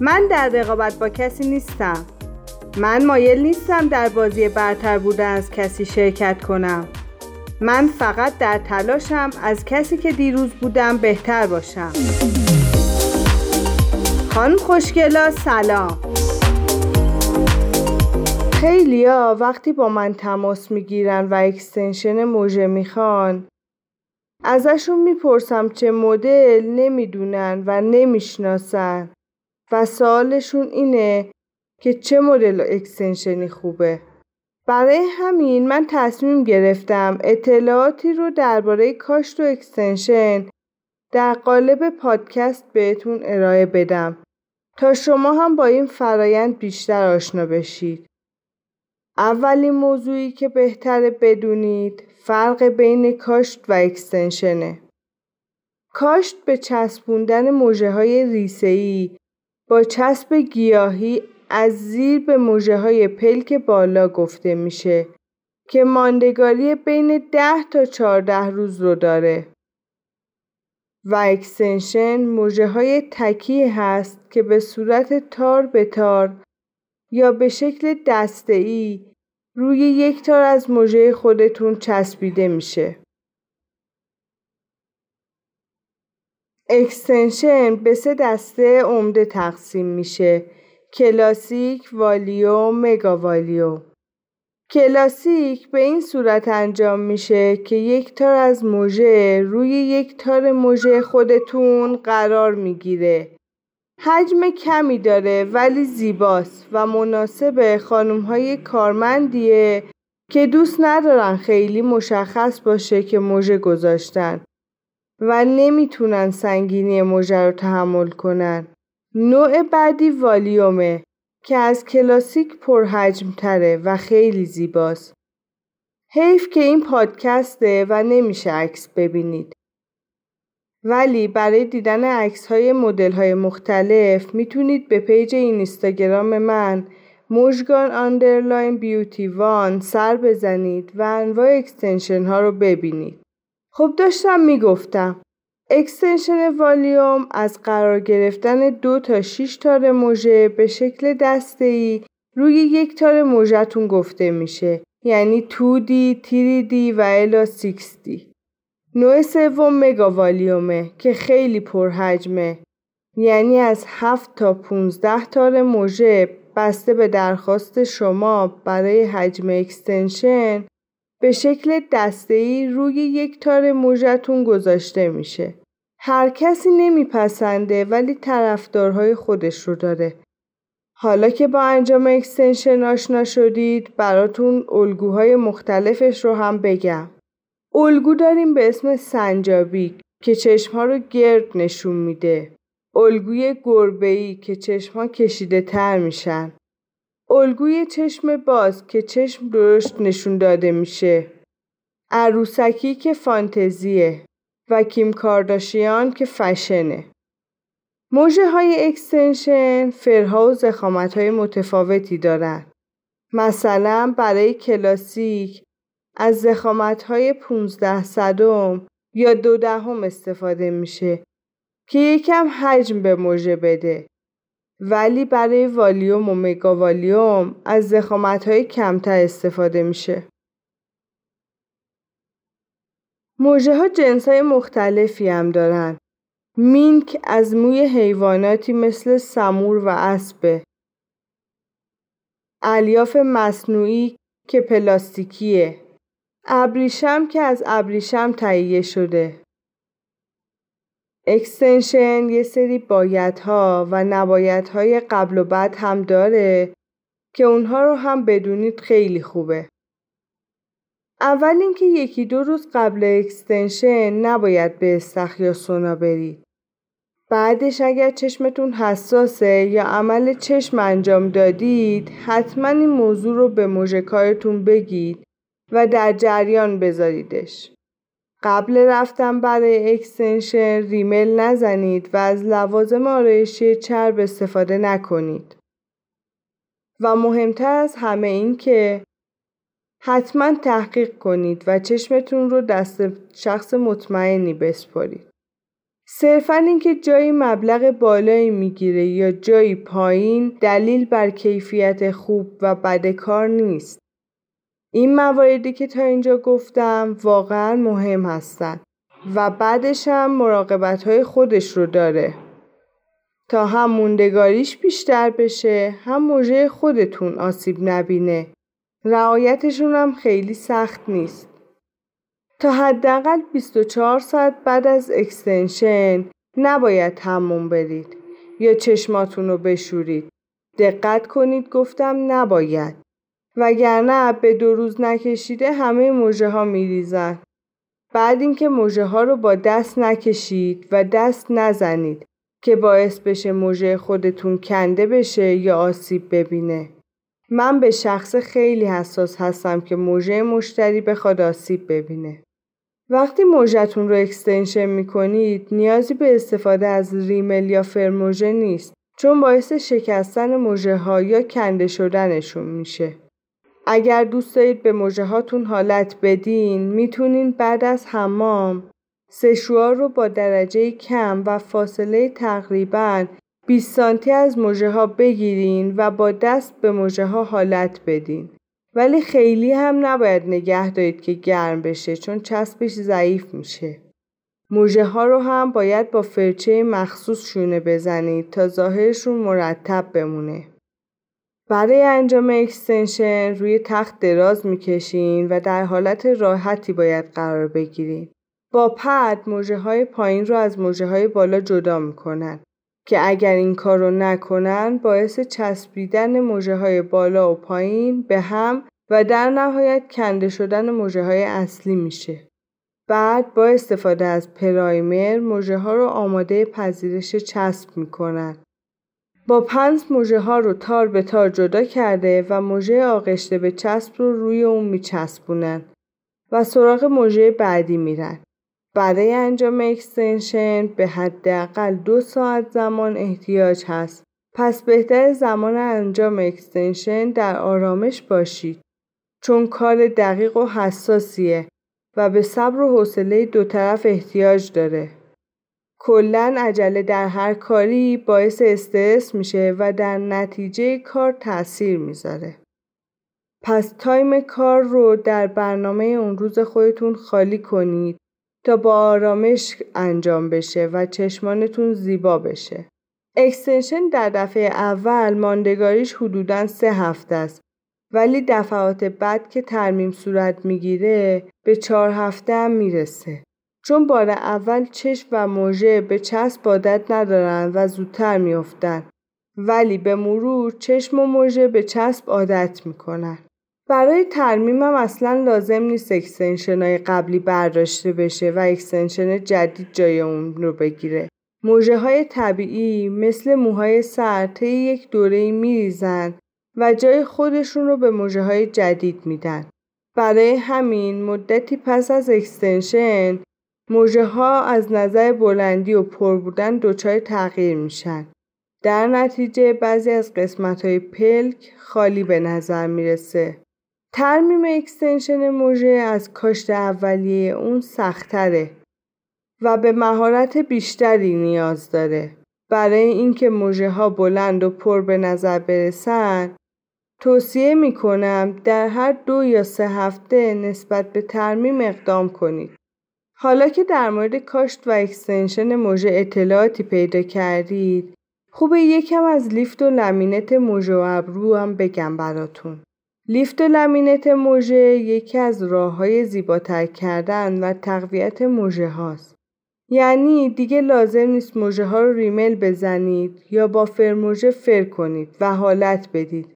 من در رقابت با کسی نیستم. من مایل نیستم در بازی برتر بوده از کسی شرکت کنم. من فقط در تلاشم از کسی که دیروز بودم بهتر باشم. خانم خوشگلا سلام. خیلیا وقتی با من تماس می‌گیرن و اکستنشن موژه می‌خوان ازشون می‌پرسم چه مدل نمی‌دونن و نمی‌شناسن. و سوالشون اینه که چه مدل extension ی خوبه. برای همین من تصمیم گرفتم اطلاعاتی رو درباره کاشت و extension در قالب پادکست بهتون ارائه بدم. تا شما هم با این فرایند بیشتر آشنا بشید. اولین موضوعی که بهتره بدونید فرق بین کاشت و extension ه. کاشت به چسبوندن مژه های ریسه‌ای با چسب گیاهی از زیر به مژه های پلک بالا گفته میشه که ماندگاری بین 10 تا 14 روز رو داره. و extension مژه های تکی هست که به صورت تار به تار یا به شکل دسته ای روی یک تار از مژه خودتون چسبیده میشه. extension به سه دسته عمده تقسیم میشه. کلاسیک، volume، mega volume. کلاسیک به این صورت انجام میشه که یک تار از مژه روی یک تار مژه خودتون قرار می‌گیره. حجم کمی داره ولی زیباست و مناسب خانم های کارمندیه که دوست ندارن خیلی مشخص باشه که مژه گذاشتن و نمی‌تونن سنگینی مژه رو تحمل کنن. نوع بعدی والیومه که از کلاسیک پرحجم تره و خیلی زیباست. حیف که این پادکسته و نمیشه عکس ببینید. ولی برای دیدن عکس های مدل های مختلف می‌تونید به page اینستاگرام من مژگان underline beauty one سر بزنید و انواع extension ها رو ببینید. خب داشتم می‌گفتم extension volume از قرار گرفتن دو تا 6 تار مژه به شکل دسته ای روی یک تار مژه‌تون گفته میشه یعنی 2D, 3D و الی 6D. نوع سوم mega volume ه که خیلی پرحجمه یعنی از 7 تا 15 تار مژه بسته به درخواست شما برای حجم extension به شکل ای روی یک تار موژتون گذاشته میشه. هر کسی نمیپسنده ولی طرفدارهای خودش رو داره. حالا که با انجام اکستنشن آشنا شدید براتون الگوهای مختلفش رو هم بگم. الگو داریم به اسم سنجابی که چشمها رو گرد نشون میده. الگوی گربه‌ای که چشمها کشیده تر میشن. الگوی چشم باز که چشم درشت نشون داده میشه عروسکی که فانتزیه و کیم کارداشیان که فشنه موجه های اکستنشن فرها و زخامت های متفاوتی دارن مثلا برای کلاسیک از زخامت های 15 صدم یا دو دهم استفاده میشه که یکم حجم به موژه بده ولی برای والیوم و مگاوالیوم از زخامت های کمتر استفاده میشه. موجه ها جنس های مختلفی هم دارن. مینک از موی حیواناتی مثل سمور و اسبه. الیاف مصنوعی که پلاستیکیه. ابریشم که از ابریشم تهیه شده. extension یه سری بایدها و نبایدهای قبل و بعد هم داره که اونها رو هم بدونید خیلی خوبه. اول اینکه یکی دو روز قبل extension نباید به استخر یا سونا برید. بعدش اگر چشمتون حساسه یا عمل چشم انجام دادید حتما این موضوع رو به مژه‌کارتون بگید و در جریان بذاریدش. قبل رفتن برای اکستنشن ریمل نزنید و از لوازم آرایشی چرب استفاده نکنید. و مهمتر از همه این که حتما تحقیق کنید و چشمتون رو دست شخص مطمئنی بسپارید. صرفا اینکه جایی مبلغ بالایی می‌گیره یا جایی پایین دلیل بر کیفیت خوب و بد کار نیست. این مواردی که تا اینجا گفتم واقعا مهم هستند و بعدش هم مراقبت های خودش رو داره. تا هم موندگاریش بیشتر بشه هم موژه خودتون آسیب نبینه. رعایتشون هم خیلی سخت نیست. تا حداقل 24 ساعت بعد از اکستنشن نباید تموم برید یا چشماتون رو بشورید. دقت کنید گفتم نباید. وگرنه به دو روز نکشیده همه موژه ها میریزن. بعد اینکه موژه ها رو با دست نکشید و دست نزنید که باعث بشه موژه خودتون کنده بشه یا آسیب ببینه. من به شخص خیلی حساس هستم که موژه مشتری بخواد آسیب ببینه. وقتی موژتون رو اکستنشن می‌کنید نیازی به استفاده از ریمل یا فرموژه نیست چون باعث شکستن موژه ها یا کنده شدنشون میشه. اگر دوست دارید به موژه هاتون حالت بدین می‌تونین بعد از حمام سشوار رو با درجه کم و فاصله تقریبا 20 سانتی از موژه ها بگیرین و با دست به موژه ها حالت بدین. ولی خیلی هم نباید نگه دارید که گرم بشه چون چسبش ضعیف میشه. موژه ها رو هم باید با فرچه مخصوص شونه بزنید تا ظاهرشون مرتب بمونه. برای انجام اکستنشن روی تخت دراز می‌کشین و در حالت راحتی باید قرار بگیرید. با پد موجه های پایین رو از موجه های بالا جدا می‌کنن که اگر این کار رو نکنن باعث چسبیدن موجه های بالا و پایین به هم و در نهایت کنده شدن موجه های اصلی میشه. بعد با استفاده از پرایمر موجه ها رو آماده پذیرش چسب می‌کنن. با پنس مژه ها رو تار به تار جدا کرده و مژه آغشته به چسب رو روی اون میچسبونن و سراغ مژه بعدی میرن. برای انجام extension به حداقل دو ساعت زمان احتیاج هست. پس بهتره زمان انجام extension در آرامش باشید. چون کار دقیق و حساسیه و به صبر و حوصله دو طرف احتیاج داره. کلا عجله در هر کاری باعث استرس میشه و در نتیجه کار تاثیر می‌ذاره. پس time کار رو در برنامه اون روز خودتون خالی کنید تا با آرامش انجام بشه و چشمانتون زیبا بشه. extension در دفعه اول ماندگاریش حدوداً سه هفته است ولی دفعات بعد که ترمیم صورت می‌گیره به چهار هفته هم می‌رسه. چون بار اول چشم و مژه به چسب عادت ندارن و زودتر میافتن ولی به مرور چشم و مژه به چسب عادت می‌کنن. برای ترمیمم اصلا لازم نیست extension های قبلی برداشته بشه و extension جدید جای اون رو بگیره. مژه های طبیعی مثل موهای سر طی یک دوره میریزن و جای خودشون رو به مژه های جدید میدن. برای همین مدتی پس از extension مژه ها از نظر بلندی و پر بودن دچار تغییر میشن. در نتیجه بعضی از قسمت های پلک خالی به نظر می‌رسه. ترمیم extension مژه از کاشت اولیه اون سخت‌تره و به مهارت بیشتری نیاز داره. برای اینکه مژه ها بلند و پر به نظر برسن توصیه می کنم در هر دو یا سه هفته نسبت به ترمیم اقدام کنید. حالا که در مورد کاشت و extension مژه اطلاعاتی پیدا کردید خوبه یکم از lift و laminate مژه و ابرو هم بگم براتون. lift و laminate مژه یکی از راه های زیباتر کردن و تقویت مژه هاست. یعنی دیگه لازم نیست مژه ها رو ریمل بزنید یا با فرمژه فر کنید و حالت بدید.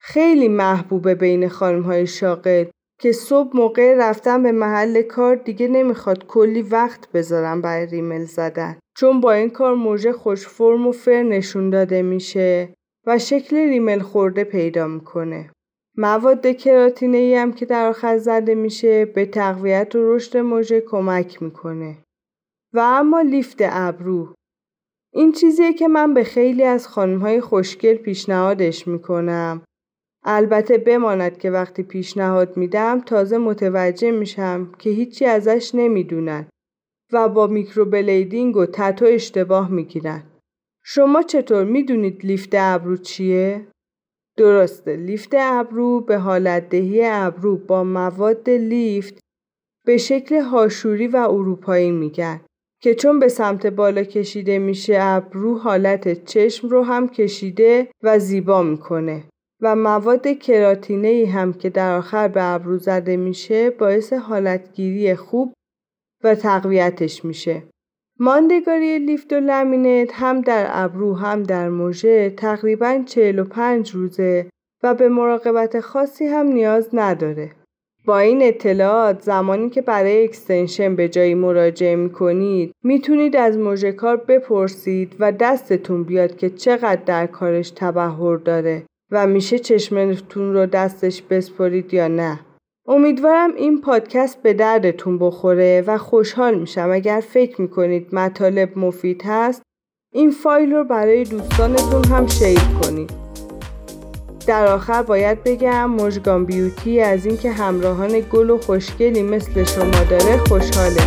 خیلی محبوبه بین خانم های شاغل که صبح موقع رفتن به محل کار دیگه نمی‌خواد کلی وقت بذارن برای ریمل زدن. چون با این کار موژه خوش فرم و فر نشون داده میشه و شکل ریمل خورده پیدا می‌کنه. مواد کراتینه ای هم که در آخر زده میشه به تقویت و رشد موژه کمک می‌کنه. و اما لیفت ابرو این چیزیه که من به خیلی از خانم های خوشگل پیشنهادش می‌کنم. البته بماند که وقتی پیشنهاد میدم تازه متوجه میشم که هیچی ازش نمی‌دونن و با میکروبلیدینگ و تتو اشتباه می‌گیرن. شما چطور می‌دونید لیفت ابرو چیه؟ درسته لیفت ابرو به حالت دهی ابرو با مواد لیفت به شکل هاشوری و اروپایی میگن که چون به سمت بالا کشیده میشه ابرو حالت چشم رو هم کشیده و زیبا می‌کنه و مواد کراتینه ای هم که در آخر به ابرو زده میشه باعث حالتگیری خوب و تقویتش میشه. ماندگاری لیفت و لمینت هم در ابرو هم در موژه تقریبا 45 روزه و به مراقبت خاصی هم نیاز نداره. با این اطلاعات زمانی که برای اکستنشن به جایی مراجعه می کنید می‌تونید از موژه کار بپرسید و دستتون بیاد که چقدر در کارش تبهر داره و میشه چشمتون رو دستش بسپرید یا نه. امیدوارم این پادکست به دردتون بخوره و خوشحال میشم اگر فکر می‌کنید مطالب مفید هست این فایل رو برای دوستانتون هم شیر کنید. در آخر باید بگم مژگان بیوتی از اینکه همراهان گل و خوشگلی مثل شما داره خوشحاله.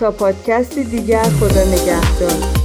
تا پادکستی دیگر خدا نگهدار.